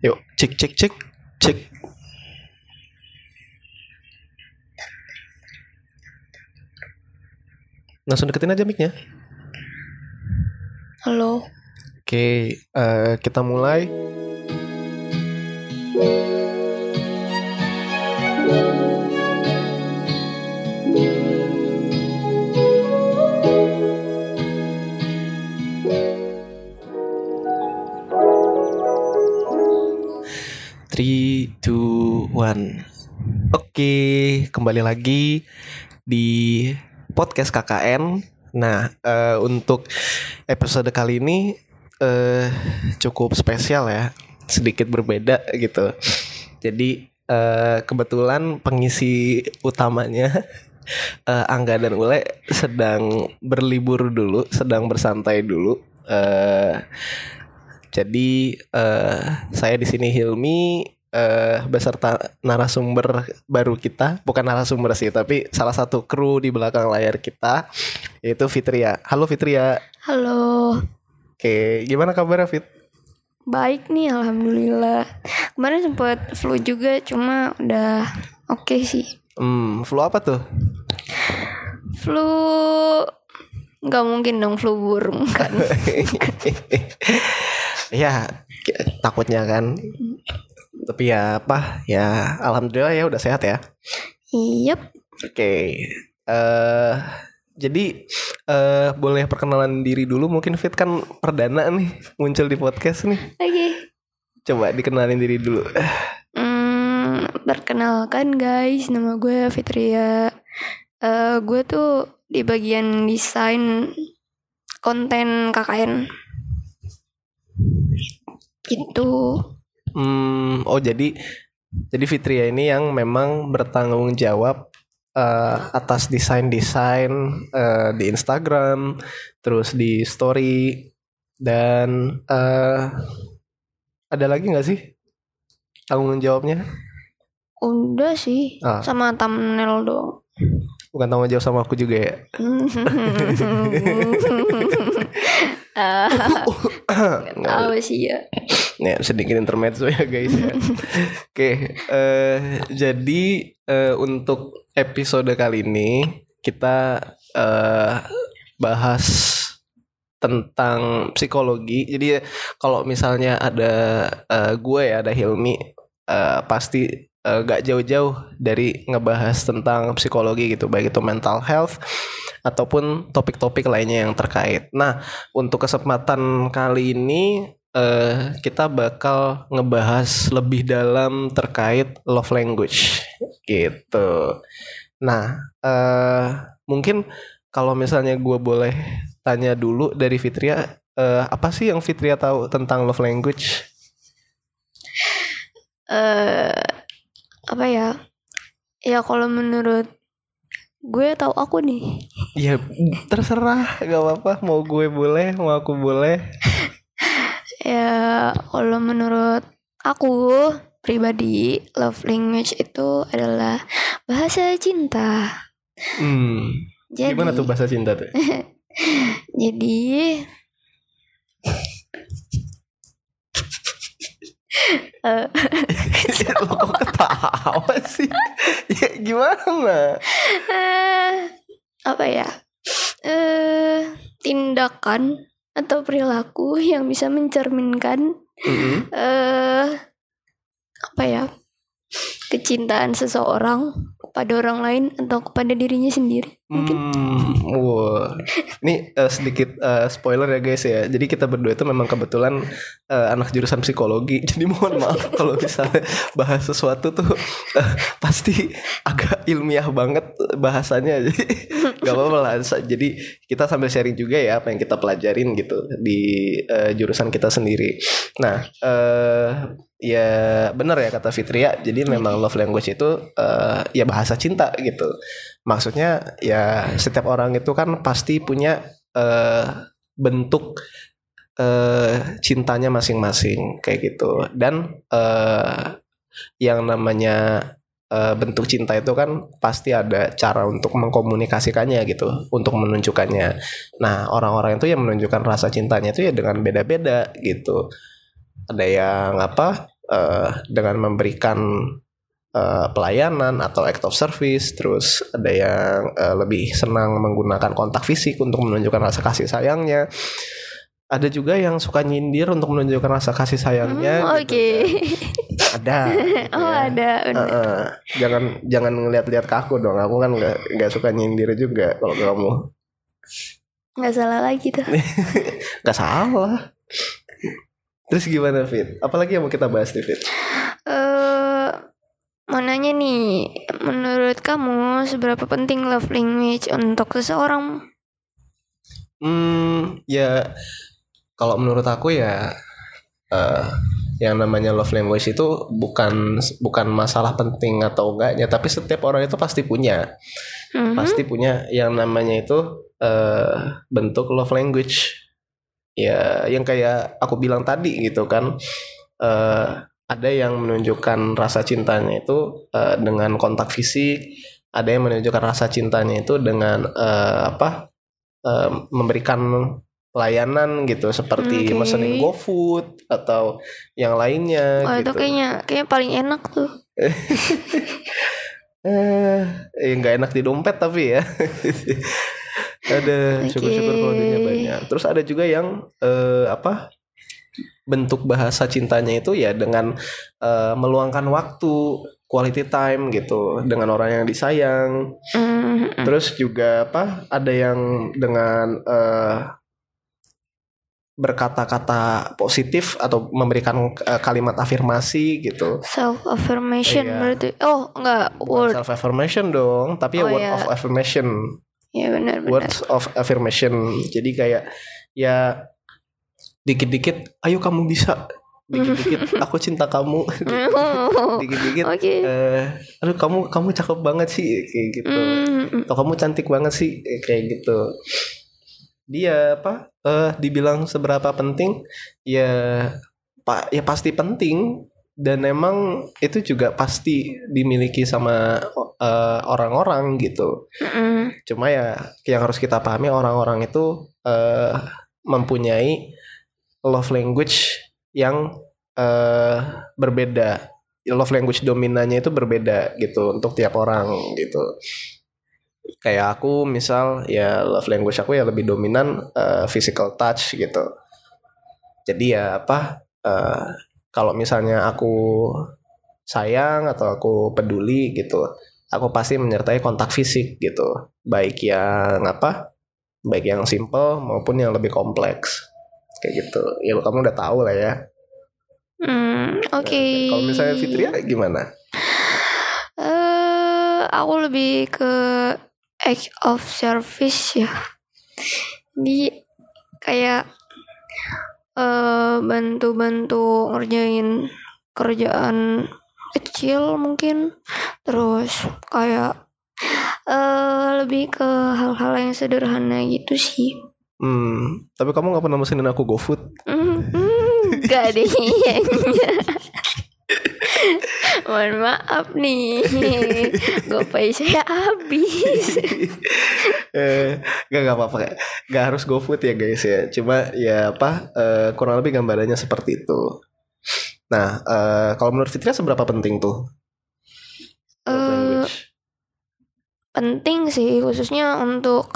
Yuk, cek cek cek cek. Langsung deketin aja mic-nya. Halo. Oke, eh, kita mulai. Three, two, one. Oke, kembali lagi di podcast KKN. Nah, eh, untuk episode kali ini eh, cukup spesial ya, sedikit berbeda gitu. Jadi eh, kebetulan pengisi utamanya eh, Angga dan Ule sedang berlibur dulu, sedang bersantai dulu. Eh, jadi eh, saya di sini Hilmi eh, beserta narasumber baru kita, bukan narasumber sih, tapi salah satu kru di belakang layar kita yaitu Fitria. Halo Fitria. Halo. Oke, gimana kabarnya Fit? Baik nih, alhamdulillah. Kemarin sempat flu juga, cuma udah oke sih. Hmm, flu apa tuh? Flu nggak mungkin dong flu burung kan. ya, takutnya kan. Tapi ya apa? Ya, alhamdulillah ya udah sehat ya. Yep. Oke. eh jadi eh boleh perkenalan diri dulu mungkin Fit kan perdana nih muncul di podcast nih. Oke. Coba dikenalin diri dulu. Hmm, perkenalkan guys, nama gue Fitria. Eh, gue tuh di bagian desain konten KKN. Gitu. Hmm, oh jadi jadi Fitria ini yang memang bertanggung jawab eh, atas desain-desain eh, di Instagram, terus di story dan eh ada lagi nggak sih tanggung jawabnya? Udah sih, Ah. sama thumbnail doang. Bukan tanggung jawab sama aku juga ya. Ah, Nggak tahu sih ya. Ya, sedikit intermezzo ya guys ya. Oke, eh, jadi eh, untuk episode kali ini kita eh, bahas tentang psikologi. Jadi kalau misalnya ada eh, gue ya, ada Hilmi, eh, pasti eh, gak jauh-jauh dari ngebahas tentang psikologi gitu, baik itu mental health ataupun topik-topik lainnya yang terkait. Nah, untuk kesempatan kali ini eh kita bakal ngebahas lebih dalam terkait love language gitu. Nah, eh mungkin kalau misalnya gue boleh tanya dulu dari Fitria, eh, apa sih yang Fitria tahu tentang love language? Eh, apa ya? Ya kalau menurut gue tahu aku nih. Ya terserah, gak apa-apa. Mau gue boleh, mau aku boleh. Ya kalau menurut aku pribadi love language itu adalah bahasa cinta. Hmm, Jadi gimana tuh bahasa cinta tuh? Jadi Lo kok ketawa sih? Ya gimana? eh, apa ya? Eh tindakan atau perilaku yang bisa mencerminkan Mm-mm. eh apa ya? Kecintaan seseorang kepada orang lain atau kepada dirinya sendiri. Mungkin Hmm, wah. Ini eh, sedikit eh, spoiler ya guys ya. Jadi kita berdua itu memang kebetulan eh, anak jurusan psikologi. Jadi mohon maaf kalau misalnya bahas sesuatu tuh eh, pasti agak ilmiah banget bahasanya. Jadi gak apa-apa lah. Jadi kita sambil sharing juga ya apa yang kita pelajarin gitu di eh, jurusan kita sendiri. Nah, eh ya benar ya kata Fitria. Jadi memang love language itu eh, ya bahasa cinta gitu. Maksudnya ya setiap orang itu kan pasti punya eh, bentuk eh, cintanya masing-masing kayak gitu. Dan eh, yang namanya eh, bentuk cinta itu kan pasti ada cara untuk mengkomunikasikannya gitu, untuk menunjukkannya. Nah, orang-orang itu yang menunjukkan rasa cintanya itu ya dengan beda-beda gitu. Ada yang apa? Eh, dengan memberikan eh, pelayanan atau act of service terus ada yang eh, lebih senang menggunakan kontak fisik untuk menunjukkan rasa kasih sayangnya ada juga yang suka nyindir untuk menunjukkan rasa kasih sayangnya Hmm, gitu Oke. kan. ada oh ya. ada. bener. Heeh. jangan jangan ngeliat-liat ke aku dong aku kan nggak nggak suka nyindir juga kalau kamu Nggak salah lagi tuh. nggak salah terus gimana Fit apalagi yang mau kita bahas nih Fit Eh, mau nanya nih, menurut kamu seberapa penting love language untuk seseorang? Hmm, ya kalau menurut aku ya eh yang namanya love language itu bukan bukan masalah penting atau enggaknya, tapi setiap orang itu pasti punya, Mhm. pasti punya yang namanya itu eh bentuk love language. Ya, yang kayak aku bilang tadi gitu kan, eh ada yang menunjukkan rasa cintanya itu eh, dengan kontak fisik, ada yang menunjukkan rasa cintanya itu dengan eh, apa? eh, memberikan pelayanan gitu seperti Oke. mesenin GoFood atau yang lainnya Wah gitu. itu kayaknya kayaknya paling enak tuh. Eh, eh, nggak enak di dompet tapi ya. ada syukur-syukur kalau duitnya banyak. Terus ada juga yang eh, apa? Bentuk bahasa cintanya itu ya dengan eh, meluangkan waktu quality time gitu dengan orang yang disayang. Mhm. Terus juga apa? Ada yang dengan eh, berkata-kata positif atau memberikan eh, kalimat afirmasi gitu. Self affirmation Iya. berarti. Oh enggak word. self affirmation dong, tapi ya Oh, word iya. of affirmation. Ya benar benar. Words of affirmation. Jadi kayak ya dikit-dikit, ayo kamu bisa. Dikit-dikit, aku cinta kamu. Dikit-dikit, Oke. eh, aduh kamu kamu cakep banget sih kayak gitu. Atau kamu cantik banget sih kayak gitu. Dia apa? Eh dibilang seberapa penting? Ya pak ya pasti penting dan emang itu juga pasti dimiliki sama eh, orang-orang gitu. mm, Cuma ya yang harus kita pahami orang-orang itu eh, mempunyai love language yang eh, berbeda. Love language dominannya itu berbeda gitu untuk tiap orang gitu. Kayak aku misal ya love language aku ya lebih dominan eh, physical touch gitu. Jadi ya apa eh, kalau misalnya aku sayang atau aku peduli gitu, aku pasti menyertai kontak fisik gitu. Baik yang apa baik yang simple maupun yang lebih kompleks. Kayak gitu. Ya kamu udah tahu lah ya. Mm, Oke. kalau misalnya Fitria gimana? Eh, aku lebih ke act of service ya. Jadi kayak eh bantu-bantu ngerjain kerjaan kecil mungkin terus kayak eh lebih ke hal-hal yang sederhana gitu sih. hmm tapi kamu nggak pernah mesenin aku GoFood Hmm, hmm, Gak deh. Mohon maaf nih. Gopay saya habis. Eh gak gak apa-apa gak harus GoFood ya guys ya. Cuma ya apa eh, kurang lebih gambarannya seperti itu. Nah eh, kalau menurut Fitria seberapa penting tuh? Eh, language. Penting sih khususnya untuk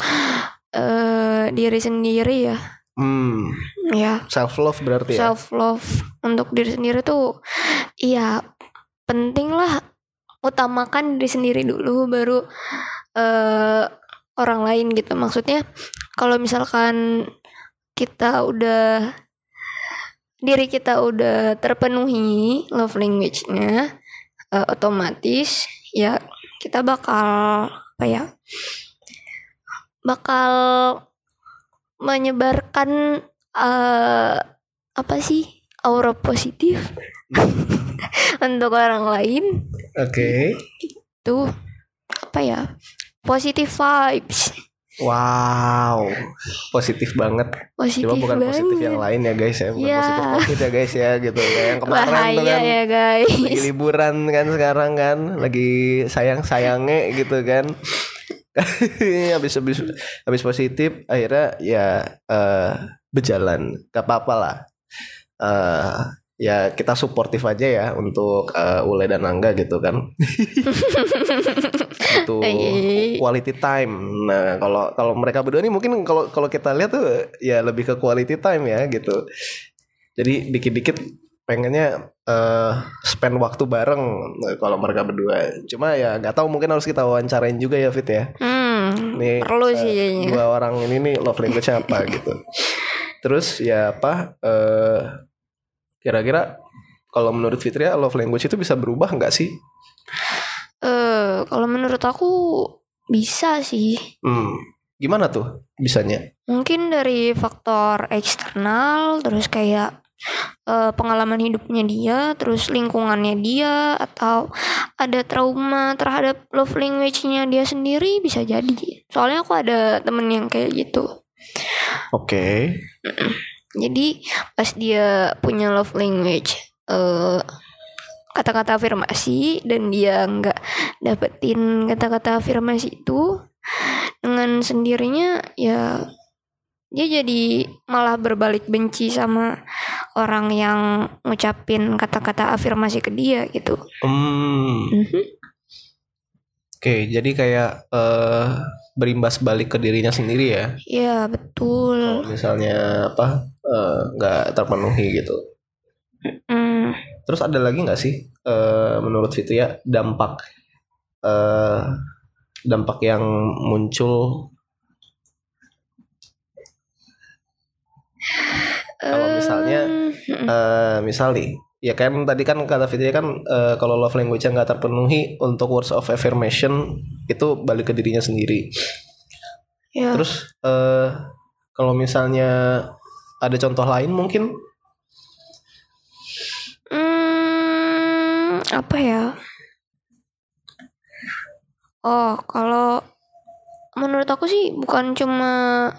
eh diri sendiri ya. Hmm. Ya. Self love berarti ya? Self love untuk diri sendiri tuh Iya penting lah Utamakan diri sendiri dulu baru eh orang lain gitu. Maksudnya kalau misalkan kita udah diri kita udah terpenuhi love language-nya eh, otomatis ya kita bakal apa ya bakal menyebarkan eh, apa sih aura positif untuk orang lain oke tuh apa ya positive vibes Wow, positif banget. positif Cuma bukan banget positif yang lain ya guys ya, bukan Ya. positif covid ya guys ya gitu. Kayak yang kemarin tuh bahaya kan ya lagi guys liburan kan sekarang kan, lagi sayang sayangnya gitu kan. habis habis habis positif akhirnya ya eh, berjalan, gak apa-apa lah. Eh, ya kita suportif aja ya untuk eh, Ule dan Angga gitu kan. itu Iya. quality time. Nah, kalau kalau mereka berdua ini mungkin kalau kalau kita lihat tuh ya lebih ke quality time ya gitu. Jadi dikit-dikit pengennya eh spend waktu bareng kalau mereka berdua. Cuma ya nggak tahu mungkin harus kita wawancarain juga ya Fit ya. Hmm, Nih, perlu eh, sih kayaknya. Dua orang ini nih love language apa gitu. Terus ya apa eh kira-kira kalau menurut Fitria love language itu bisa berubah nggak sih? Eh, kalau menurut aku bisa sih. Hmm, gimana tuh bisanya? Mungkin dari faktor eksternal, terus kayak eh, pengalaman hidupnya dia, terus lingkungannya dia, atau ada trauma terhadap love language-nya dia sendiri bisa jadi. Soalnya aku ada temen yang kayak gitu. Oke. Jadi pas dia punya love language eh kata-kata afirmasi dan dia nggak dapetin kata-kata afirmasi itu dengan sendirinya ya dia jadi malah berbalik benci sama orang yang ngucapin kata-kata afirmasi ke dia gitu. Hmm. Oke, jadi kayak eh berimbas balik ke dirinya sendiri ya. Ya betul. Kalau misalnya apa eh, nggak terpenuhi gitu. Hmm. Terus ada lagi nggak sih eh menurut Fitria dampak eh dampak yang muncul Kalau misalnya, eh misal nih ya kan tadi kan kata Fitria kan eh, kalau love language nggak terpenuhi untuk words of affirmation itu balik ke dirinya sendiri. ya Terus eh kalau misalnya ada contoh lain mungkin Hmm, apa ya? Oh, kalau menurut aku sih bukan cuma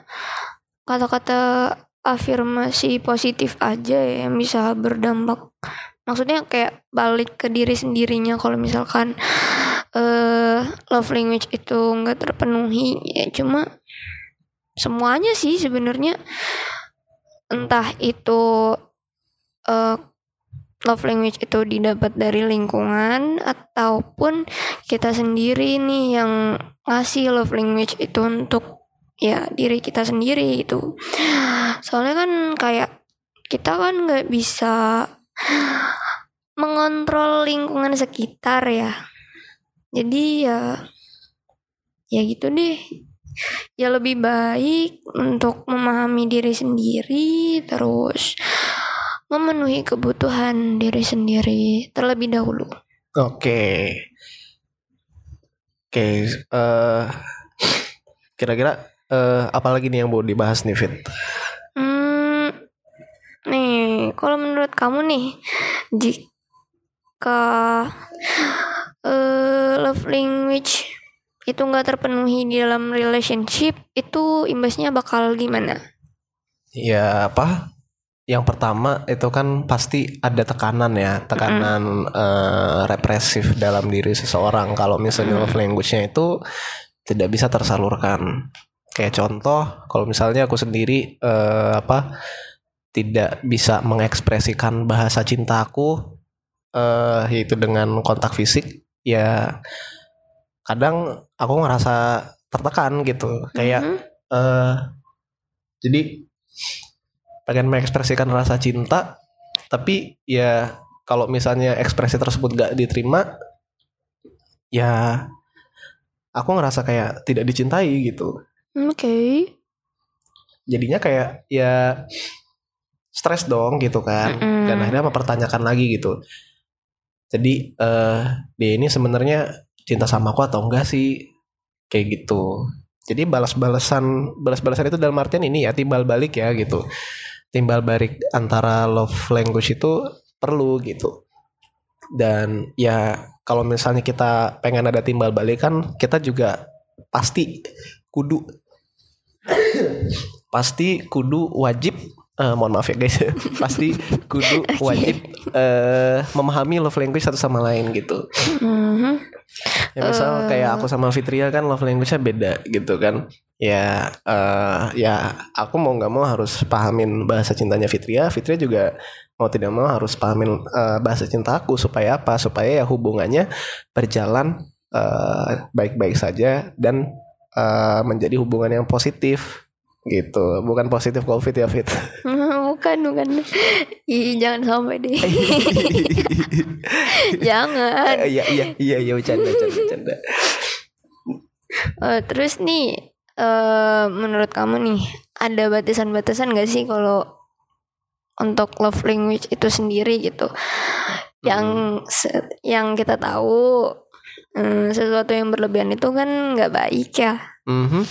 kata-kata afirmasi positif aja ya yang bisa berdampak. Maksudnya kayak balik ke diri sendirinya kalau misalkan eh love language itu nggak terpenuhi ya cuma semuanya sih sebenarnya entah itu eh love language itu didapat dari lingkungan ataupun kita sendiri nih yang ngasih love language itu untuk ya diri kita sendiri itu soalnya kan kayak kita kan nggak bisa mengontrol lingkungan sekitar ya. Jadi ya ya gitu deh ya lebih baik untuk memahami diri sendiri terus memenuhi kebutuhan diri sendiri terlebih dahulu. Oke. Oke, eh kira-kira eh apa lagi nih yang mau dibahas nih Fit? Hmm, nih, kalau menurut kamu nih, jika eh, love language itu nggak terpenuhi di dalam relationship, itu imbasnya bakal gimana? Ya apa? Yang pertama itu kan pasti ada tekanan ya, tekanan eh, represif dalam diri seseorang kalau misalnya love language-nya itu tidak bisa tersalurkan. Kayak contoh, kalau misalnya aku sendiri eh, apa tidak bisa mengekspresikan bahasa cintaku eh yaitu dengan kontak fisik, ya kadang aku ngerasa tertekan gitu. Kayak Mhm. eh jadi pengen mengekspresikan rasa cinta tapi ya kalau misalnya ekspresi tersebut gak diterima ya aku ngerasa kayak tidak dicintai gitu Oke. jadinya kayak ya stres dong gitu kan Mm-mm. dan akhirnya mempertanyakan lagi gitu jadi eh dia ini sebenarnya cinta sama aku atau enggak sih? Kayak gitu. Jadi balas-balasan balas-balasan itu dalam artian ini ya timbal balik ya gitu. Timbal balik antara love language itu perlu gitu. Dan ya kalau misalnya kita pengen ada timbal balik kan kita juga pasti kudu. Pasti kudu wajib eh, mohon maaf ya guys. Pasti kudu wajib eh, memahami love language satu sama lain gitu. Mhm. ya misal Eh. kayak aku sama Fitria kan love language-nya beda gitu kan. Ya eh, ya aku mau nggak mau harus pahamin bahasa cintanya Fitria. Fitria juga mau tidak mau harus pahamin uh, bahasa cinta aku supaya apa? Supaya ya hubungannya berjalan uh, baik-baik saja dan uh, menjadi hubungan yang positif gitu. Bukan positif covid ya fit? Bukan bukan. Ih, jangan sampai deh. Jangan. Iya iya iya iya bercanda bercanda bercanda. Uh, terus nih uh, menurut kamu nih ada batasan-batasan gak sih kalau untuk love language itu sendiri gitu? Yang se- yang kita tahu eh, sesuatu yang berlebihan itu kan nggak baik ya. Mhm.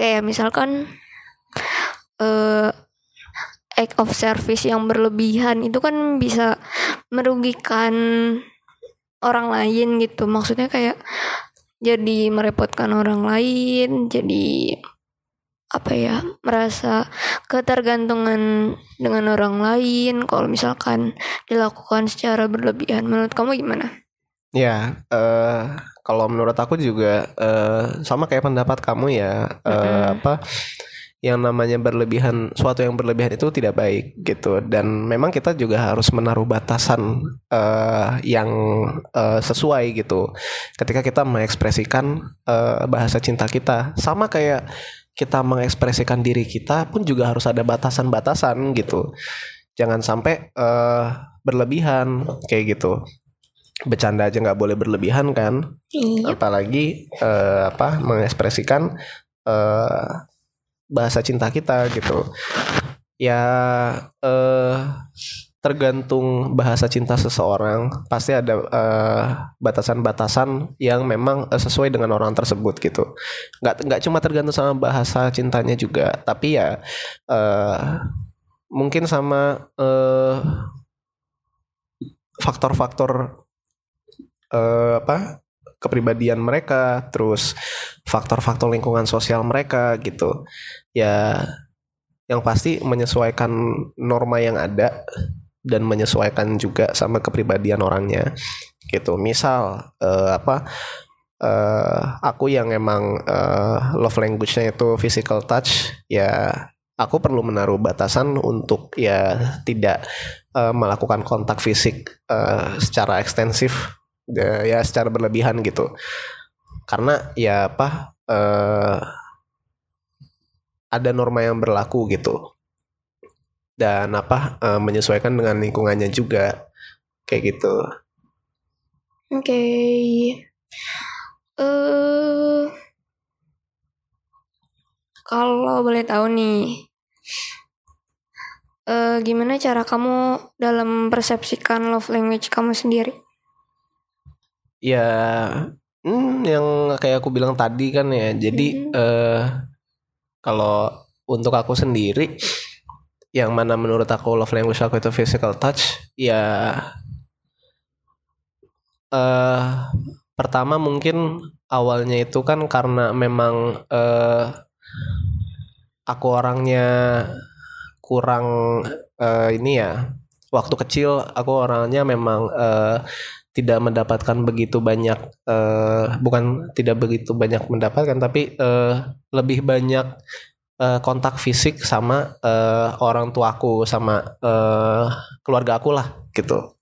Kayak misalkan eh act of service yang berlebihan itu kan bisa merugikan orang lain gitu maksudnya kayak jadi merepotkan orang lain jadi apa ya merasa ketergantungan dengan orang lain kalau misalkan dilakukan secara berlebihan menurut kamu gimana? Ya, eh kalau menurut aku juga eh sama kayak pendapat kamu ya, Mm-mm. apa yang namanya berlebihan, suatu yang berlebihan itu tidak baik gitu. Dan memang kita juga harus menaruh batasan eh yang eh, sesuai gitu. Ketika kita mengekspresikan eh, bahasa cinta kita, sama kayak kita mengekspresikan diri kita pun juga harus ada batasan-batasan gitu. Jangan sampai eh berlebihan kayak gitu bercanda aja nggak boleh berlebihan kan? Iya. apalagi eh, apa mengekspresikan eh, bahasa cinta kita gitu. Ya eh tergantung bahasa cinta seseorang pasti ada batasan-batasan yang memang eh, sesuai dengan orang tersebut gitu. Nggak nggak cuma tergantung sama bahasa cintanya juga tapi ya eh, mungkin sama eh, faktor-faktor eh, apa kepribadian mereka, terus faktor-faktor lingkungan sosial mereka gitu. Ya yang pasti menyesuaikan norma yang ada dan menyesuaikan juga sama kepribadian orangnya gitu. Misal eh, apa eh, aku yang emang eh, love language-nya itu physical touch, ya aku perlu menaruh batasan untuk ya tidak eh, melakukan kontak fisik eh, secara ekstensif ya ya secara berlebihan gitu karena ya apa eh, ada norma yang berlaku gitu dan apa eh, menyesuaikan dengan lingkungannya juga kayak gitu Oke. Eh kalau boleh tahu nih eh gimana cara kamu dalam persepsikan love language kamu sendiri? Ya hmm, yang kayak aku bilang tadi kan ya jadi Mhm. eh kalau untuk aku sendiri yang mana menurut aku love language aku itu physical touch ya eh pertama mungkin awalnya itu kan karena memang eh aku orangnya kurang eh, ini ya waktu kecil aku orangnya memang eh, tidak mendapatkan begitu banyak eh bukan tidak begitu banyak mendapatkan tapi eh lebih banyak eh, kontak fisik sama eh, orang tuaku sama eh, keluarga aku lah gitu.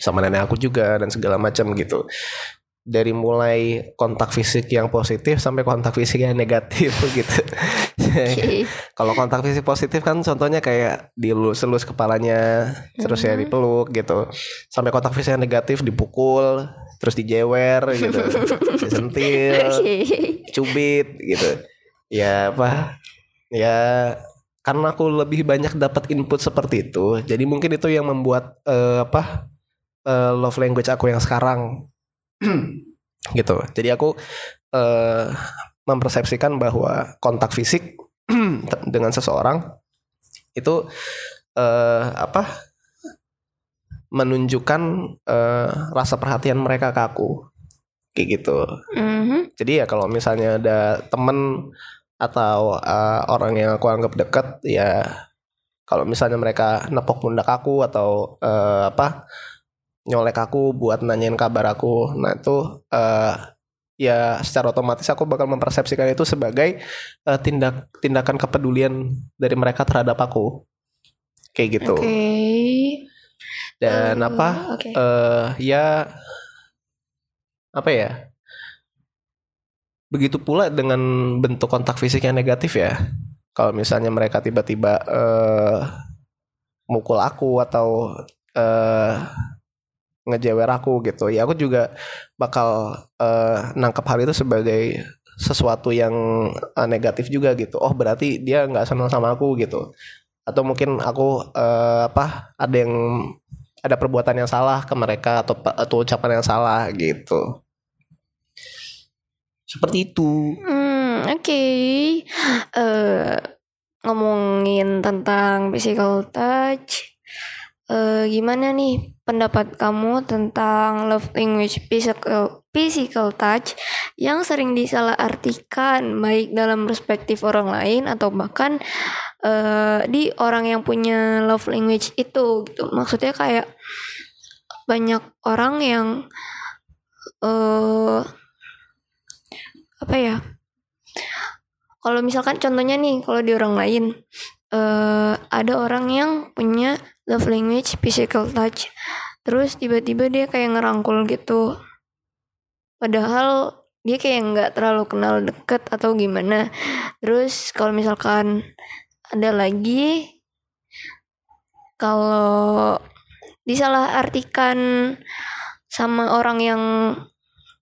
Sama nenek aku juga dan segala macam gitu. Dari mulai kontak fisik yang positif sampai kontak fisik yang negatif gitu Kalau kontak fisik positif kan contohnya kayak dilus-elus kepalanya terus ya Mhm. dipeluk gitu. Sampai kontak fisik yang negatif dipukul terus dijewer gitu. Disentil cubit gitu. Ya apa? Ya karena aku lebih banyak dapat input seperti itu jadi mungkin itu yang membuat eh, apa eh, love language aku yang sekarang. Gitu. Jadi aku eh, mempersepsikan bahwa kontak fisik dengan seseorang itu eh, apa menunjukkan eh, rasa perhatian mereka ke aku kayak gitu Mhm. jadi ya kalau misalnya ada temen atau uh, orang yang aku anggap dekat ya kalau misalnya mereka nepok pundak aku atau uh, apa nyolek aku buat nanyain kabar aku nah itu uh, ya secara otomatis aku bakal mempersepsikan itu sebagai uh, tindak tindakan kepedulian dari mereka terhadap aku kayak gitu Oke. dan Eh, apa oke. eh ya apa ya begitu pula dengan bentuk kontak fisik yang negatif ya kalau misalnya mereka tiba-tiba eh mukul aku atau eh ngejewer aku gitu. Ya aku juga bakal eh nangkap hal itu sebagai sesuatu yang eh, negatif juga gitu. Oh berarti dia nggak senang sama aku gitu. Atau mungkin aku eh, apa ada yang ada perbuatan yang salah ke mereka atau atau ucapan yang salah gitu. Seperti itu. Hmm, oke. Eh, ngomongin tentang physical touch, eh, gimana nih pendapat kamu tentang love language physical physical touch yang sering disalahartikan baik dalam perspektif orang lain atau bahkan eh, di orang yang punya love language itu gitu. Maksudnya kayak banyak orang yang eh apa ya? Kalau misalkan contohnya nih, kalau di orang lain eh ada orang yang punya love language physical touch, terus tiba-tiba dia kayak ngerangkul gitu, padahal dia kayak nggak terlalu kenal deket atau gimana. Terus kalau misalkan ada lagi kalau disalahartikan sama orang yang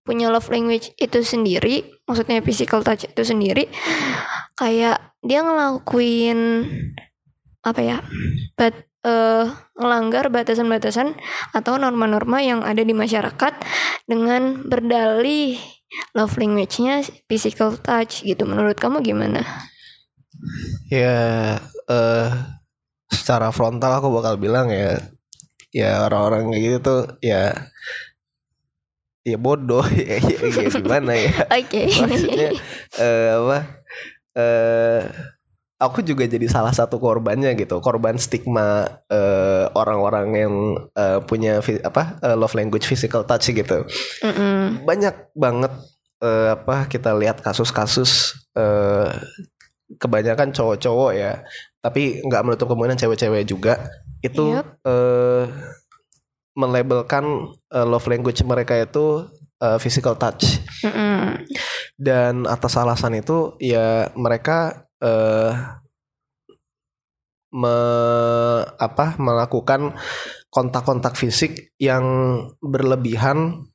punya love language itu sendiri, maksudnya physical touch itu sendiri, kayak dia ngelakuin apa ya, bat, eh, ngelanggar batasan-batasan atau norma-norma yang ada di masyarakat dengan berdalih love language-nya physical touch gitu. Menurut kamu gimana? ya eh secara frontal aku bakal bilang ya ya orang-orang kayak gitu tuh ya ya bodoh ya, ya, ya gimana ya Oke. maksudnya eh, apa eh aku juga jadi salah satu korbannya gitu korban stigma eh, orang-orang yang eh, punya apa eh, love language physical touch gitu Mm-mm. banyak banget eh, apa kita lihat kasus-kasus eh, kebanyakan cowok-cowok ya tapi nggak menutup kemungkinan cewek-cewek juga itu Yep. eh, melabelkan eh, love language mereka itu eh, physical touch Mm-mm. dan atas alasan itu ya mereka eh me, apa melakukan kontak-kontak fisik yang berlebihan.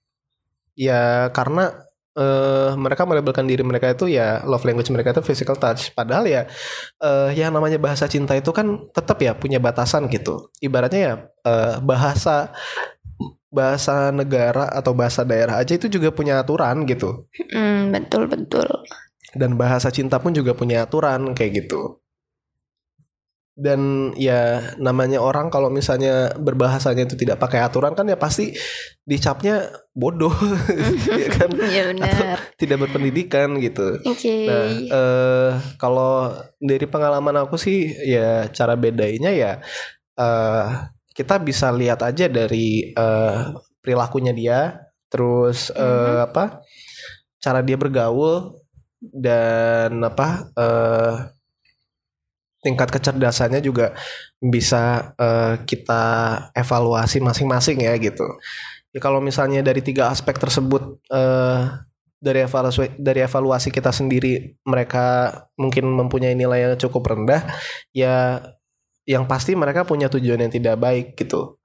Ya karena eh mereka melabelkan diri mereka itu ya love language mereka itu physical touch. Padahal ya eh yang namanya bahasa cinta itu kan tetap ya punya batasan gitu. Ibaratnya ya eh, bahasa bahasa negara atau bahasa daerah aja itu juga punya aturan gitu. Mm, betul betul. Dan bahasa cinta pun juga punya aturan kayak gitu. Dan ya namanya orang kalau misalnya berbahasanya itu tidak pakai aturan kan ya pasti dicapnya bodoh, ya kan? Iya benar. Tidak berpendidikan gitu. Oke. Nah, eh kalau dari pengalaman aku sih ya cara bedainya ya eh kita bisa lihat aja dari eh perilakunya dia, terus eh apa cara dia bergaul dan apa eh tingkat kecerdasannya juga bisa eh, kita evaluasi masing-masing ya gitu. Ya kalau misalnya dari tiga aspek tersebut eh dari evaluasi dari evaluasi kita sendiri mereka mungkin mempunyai nilai yang cukup rendah ya yang pasti mereka punya tujuan yang tidak baik gitu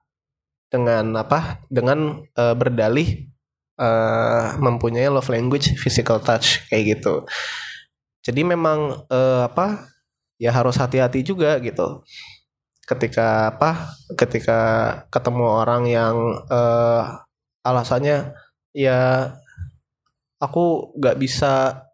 dengan apa dengan eh, berdalih eh, mempunyai love language physical touch kayak gitu. Jadi memang eh, apa ya harus hati-hati juga gitu. Ketika apa ketika ketemu orang yang eh, alasannya ya aku nggak bisa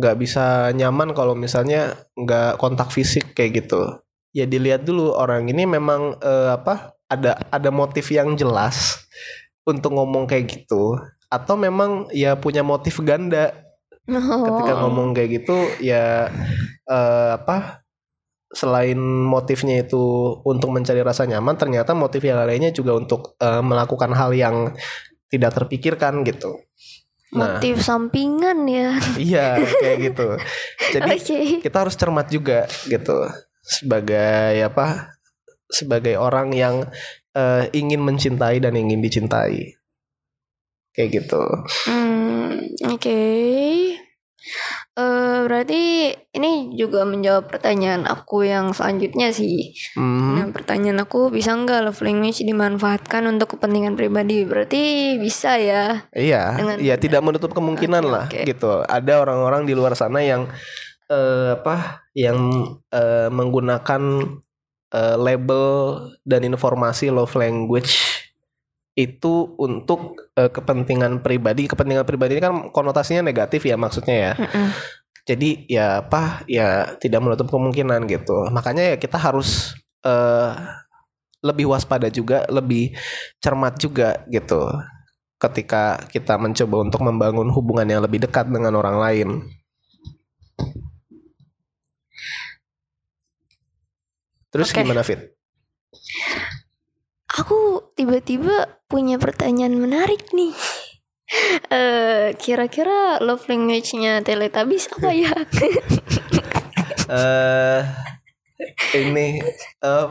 nggak bisa nyaman kalau misalnya nggak kontak fisik kayak gitu. Ya dilihat dulu orang ini memang eh, apa ada ada motif yang jelas untuk ngomong kayak gitu atau memang ya punya motif ganda ketika Oh. ngomong kayak gitu ya eh, apa selain motifnya itu untuk mencari rasa nyaman ternyata motif yang lainnya juga untuk eh, melakukan hal yang tidak terpikirkan gitu nah motif sampingan ya. iya kayak gitu jadi Oke. kita harus cermat juga gitu sebagai apa sebagai orang yang eh, ingin mencintai dan ingin dicintai. Kayak gitu. Hmm, oke. Eh, berarti ini juga menjawab pertanyaan aku yang selanjutnya sih. Hmm. Nah, pertanyaan aku bisa nggak love language dimanfaatkan untuk kepentingan pribadi? Berarti bisa ya. Iya, Dengan- iya tidak menutup kemungkinan Oke, lah oke. gitu. Ada orang-orang di luar sana yang eh, apa? Yang eh, menggunakan eh, label dan informasi love language itu untuk eh, kepentingan pribadi. Kepentingan pribadi ini kan konotasinya negatif ya maksudnya ya. Mm-mm. Jadi ya apa? Ya tidak menutup kemungkinan gitu. Makanya ya kita harus eh, lebih waspada juga, lebih cermat juga gitu ketika kita mencoba untuk membangun hubungan yang lebih dekat dengan orang lain. Terus Oke. gimana Fit? Aku tiba-tiba punya pertanyaan menarik nih. Eh, kira-kira love language-nya Teletubbies apa ya? Eh ini eh,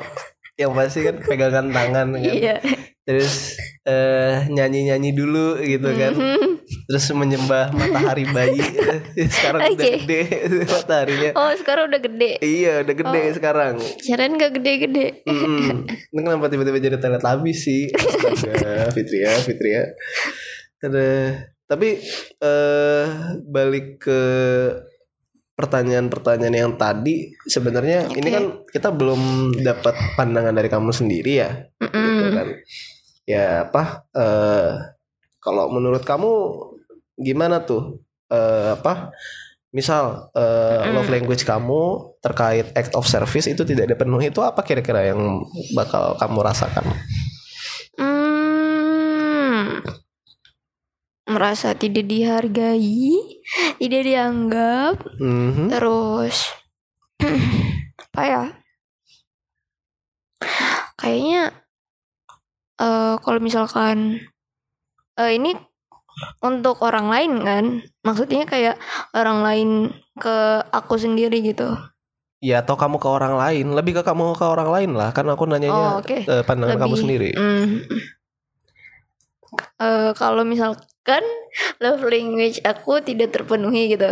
yang pasti kan pegangan tangan kan. Iya. Terus eh nyanyi-nyanyi dulu gitu kan. Mhm. Terus menyembah matahari bayi. Sekarang udah Oke. gede mataharinya. Oh, sekarang udah gede. Iya, udah gede Oh. sekarang. Kirain gak gede-gede. Mm-mm. Ini kenapa tiba-tiba jadi Teletubbies sih? Astaga, Fitria, Fitria. Ada. Tapi eh balik ke pertanyaan-pertanyaan yang tadi sebenarnya ini Oke. kan kita belum dapat pandangan dari kamu sendiri ya, gitu Mm-mm. kan? Ya apa? eh kalau menurut kamu gimana tuh? Eh apa? Misal eh, Mm-mm. love language kamu terkait act of service itu tidak dipenuhi itu apa kira-kira yang bakal kamu rasakan? Hmm. Merasa tidak dihargai, tidak dianggap, Mhm. terus apa ya? Kayaknya eh kalau misalkan eh ini untuk orang lain kan, maksudnya kayak orang lain ke aku sendiri gitu. Ya atau kamu ke orang lain, lebih ke kamu ke orang lain lah, kan aku nanyanya Oh, oke. eh, pandangan kamu Lebih- sendiri. Hmm. Eh, kalau misalkan love language aku tidak terpenuhi gitu.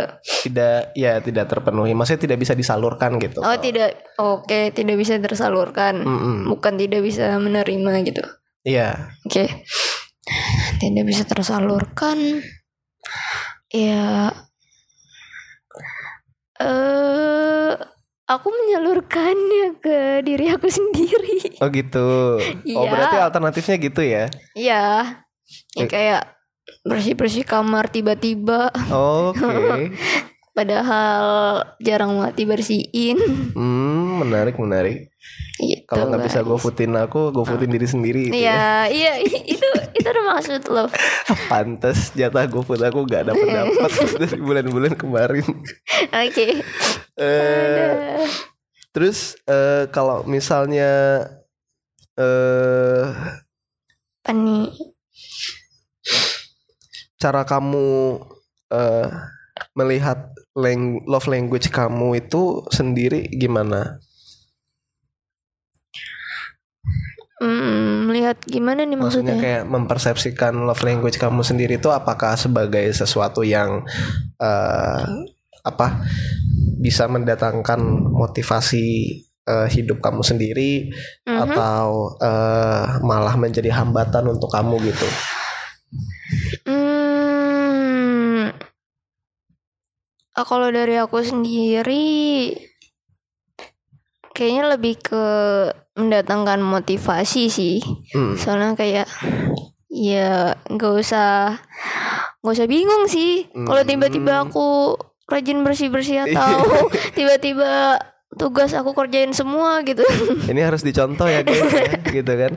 Tidak, ya tidak terpenuhi, maksudnya tidak bisa disalurkan gitu. Oh tidak, oke tidak bisa tersalurkan, Mm-mm. bukan tidak bisa menerima gitu. Iya, Oke, tidak bisa tersalurkan. Ya, eh aku menyalurkannya ke diri aku sendiri. oh gitu. Oh Iya. berarti alternatifnya gitu ya? Iya, ya Eh. kayak bersih bersih kamar tiba-tiba, Oke. padahal jarang banget dibersihin. Hmm, menarik menarik. Gitu, Kalau nggak bisa gue footin aku, gue footin diri sendiri. gitu ya. Iya, iya i- itu itu udah maksud lo. Pantes jatah gue food aku nggak dapat dapat dari bulan-bulan kemarin. Oke. Eh, Ada. terus eh, kalau misalnya eh Apa nih? cara kamu eh melihat lang- love language kamu itu sendiri gimana? Hmm, melihat gimana nih Maksudnya maksudnya? kayak mempersepsikan love language kamu sendiri itu apakah sebagai sesuatu yang eh apa bisa mendatangkan motivasi eh, hidup kamu sendiri Mhm. atau eh, malah menjadi hambatan untuk kamu gitu? Hmm. Kalau dari aku sendiri kayaknya lebih ke mendatangkan motivasi sih. Hmm. Soalnya kayak ya nggak usah nggak usah bingung sih. Kalau Hmm. tiba-tiba aku rajin bersih-bersih atau tiba-tiba tugas aku kerjain semua gitu. Ini harus dicontoh ya guys ya, gitu kan.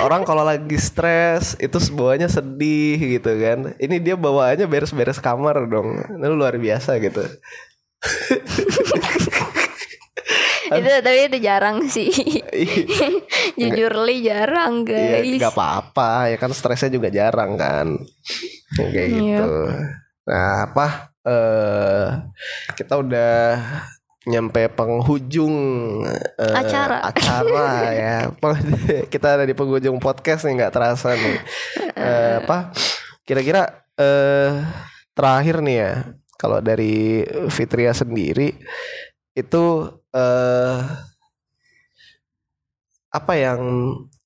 Orang kalau lagi stres itu bawanya sedih gitu kan. Ini dia bawaannya beres-beres kamar dong. Itu luar biasa gitu. itu tapi itu jarang sih. Jujur li jarang Iya, guys. nggak apa-apa ya kan stresnya juga jarang kan. Ya, Kayak Iya. gitu. Nah, apa eh kita udah nyampe penghujung eh, Acara. acara ya. Kita ada di penghujung podcast nih nggak terasa nih. Eh, apa? Kira-kira eh terakhir nih ya. Kalau dari Fitria sendiri itu eh apa yang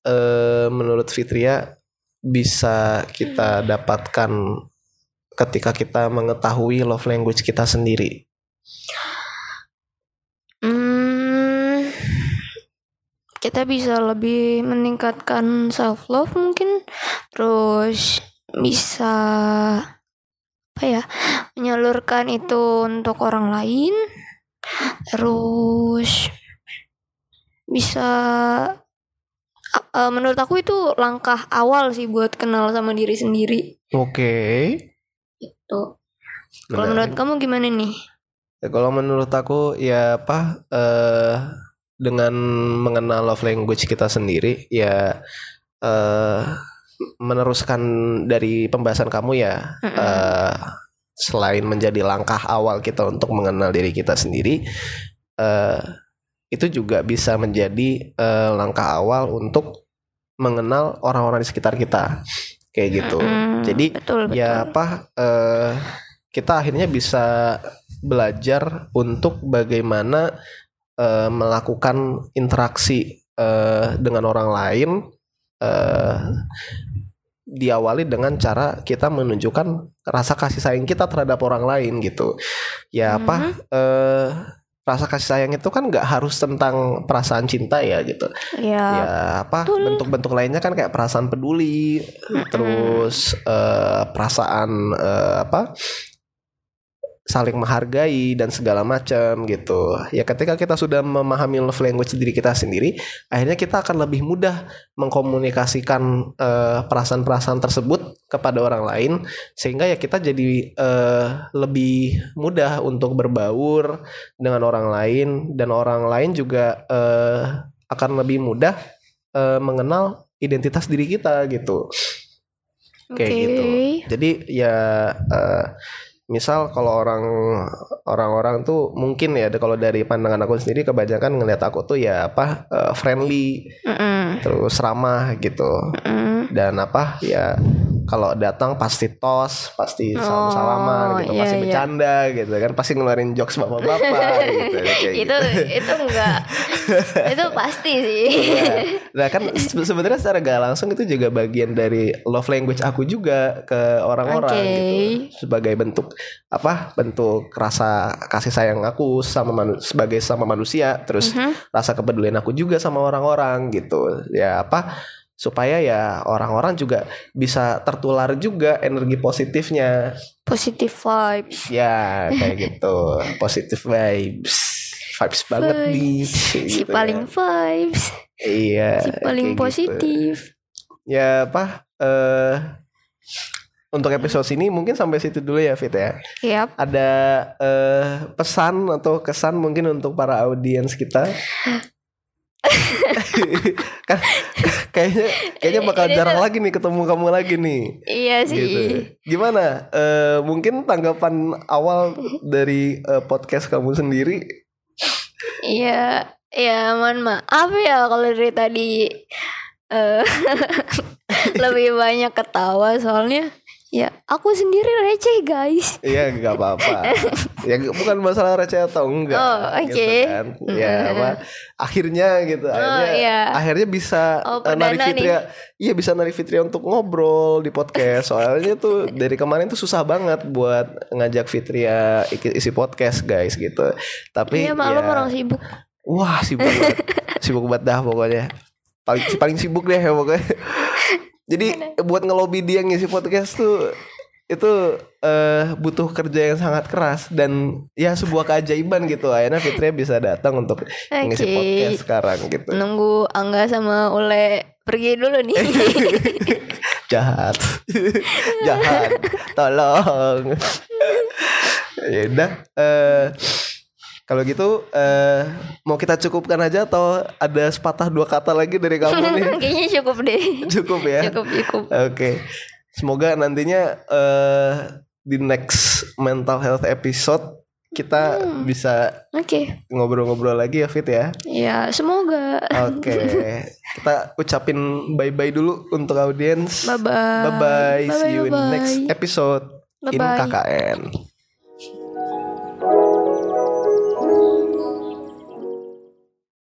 eh, menurut Fitria bisa kita dapatkan ketika kita mengetahui love language kita sendiri? Hmm, kita bisa lebih meningkatkan self love mungkin, terus bisa apa ya menyalurkan itu untuk orang lain, terus bisa eh, menurut aku itu langkah awal sih buat kenal sama diri sendiri. Oke. Tuh. Kalau Menarik. menurut kamu gimana nih? Ya, kalau menurut aku ya apa eh dengan mengenal love language kita sendiri ya eh meneruskan dari pembahasan kamu ya Mm-mm. eh selain menjadi langkah awal kita untuk mengenal diri kita sendiri eh itu juga bisa menjadi eh, langkah awal untuk mengenal orang-orang di sekitar kita kayak gitu. Mm-mm, Jadi betul betul. ya apa eh kita akhirnya bisa belajar untuk bagaimana eh, melakukan interaksi eh, dengan orang lain eh diawali dengan cara kita menunjukkan rasa kasih sayang kita terhadap orang lain gitu ya apa Mhm. eh rasa kasih sayang itu kan nggak harus tentang perasaan cinta ya gitu Ya, ya apa betul. bentuk-bentuk lainnya kan kayak perasaan peduli terus eh, perasaan eh, apa saling menghargai dan segala macam gitu. Ya ketika kita sudah memahami love language diri kita sendiri akhirnya kita akan lebih mudah mengkomunikasikan eh, perasaan-perasaan tersebut kepada orang lain sehingga ya kita jadi eh, lebih mudah untuk berbaur dengan orang lain dan orang lain juga eh, akan lebih mudah eh, mengenal identitas diri kita gitu. Kayak gitu. Jadi ya eh, misal kalau orang orang-orang tuh mungkin ya kalau dari pandangan aku sendiri kebanyakan ngelihat aku tuh ya apa eh, friendly Mm-mm, terus ramah gitu mm-mm. Dan apa ya kalau datang pasti tos pasti salam salaman Oh, gitu iya, pasti iya. bercanda gitu kan pasti ngeluarin jokes bapak-bapak gitu kayak itu gitu. itu enggak itu pasti sih Iya. Nah kan se- sebenarnya secara gak langsung itu juga bagian dari love language aku juga ke orang-orang Oke. gitu sebagai bentuk apa bentuk rasa kasih sayang aku sama manu- sebagai sama manusia terus Mhm. rasa kepedulian aku juga sama orang-orang gitu ya apa supaya ya orang-orang juga bisa tertular juga energi positifnya positive vibes ya kayak gitu positive vibes vibes banget Vibes. nih si gitu paling ya. vibes iya si paling gitu. positif ya apa eh untuk episode ini mungkin sampai situ dulu ya Fit ya Yap. ada eh, pesan atau kesan mungkin untuk para audiens kita kan kayaknya kayaknya bakal Ini jarang lagi nih ketemu kamu lagi nih. Iya sih. Gitu. Gimana? Eh, mungkin tanggapan awal dari eh, podcast kamu sendiri? Iya iya mohon maaf ya kalau dari tadi eh lebih banyak ketawa soalnya ya aku sendiri receh guys. Iya gak apa-apa. Ya bukan masalah receh atau enggak Oh, oke. gitu kan. Ya apa Akhirnya gitu Akhirnya iya. akhirnya bisa Oh, eh, narik Fitria Iya bisa narik Fitria untuk ngobrol di podcast. Soalnya tuh dari kemarin tuh susah banget Buat ngajak Fitria isi podcast guys gitu. Tapi iya maklum ya, orang sibuk. Wah sibuk banget. Sibuk banget dah pokoknya. Paling, paling sibuk deh ya pokoknya Jadi buat ngelobi dia ngisi podcast tuh itu eh, butuh kerja yang sangat keras dan ya sebuah keajaiban gitu. Akhirnya Fitria bisa datang untuk ngisi Oke. podcast sekarang gitu. Nunggu Angga sama Ule pergi dulu nih. Jahat. Jahat. Tolong. Ya udah eh kalau gitu eh mau kita cukupkan aja atau ada sepatah dua kata lagi dari kamu nih kayaknya cukup deh cukup ya cukup cukup Oke, semoga nantinya eh di next mental health episode kita bisa Oke. ngobrol-ngobrol lagi ya Fit ya. Ya, semoga. Oke, kita ucapin bye-bye dulu untuk audiens. Bye bye. Bye-bye. See you in bye-bye. next episode in Bye-bye. KKN.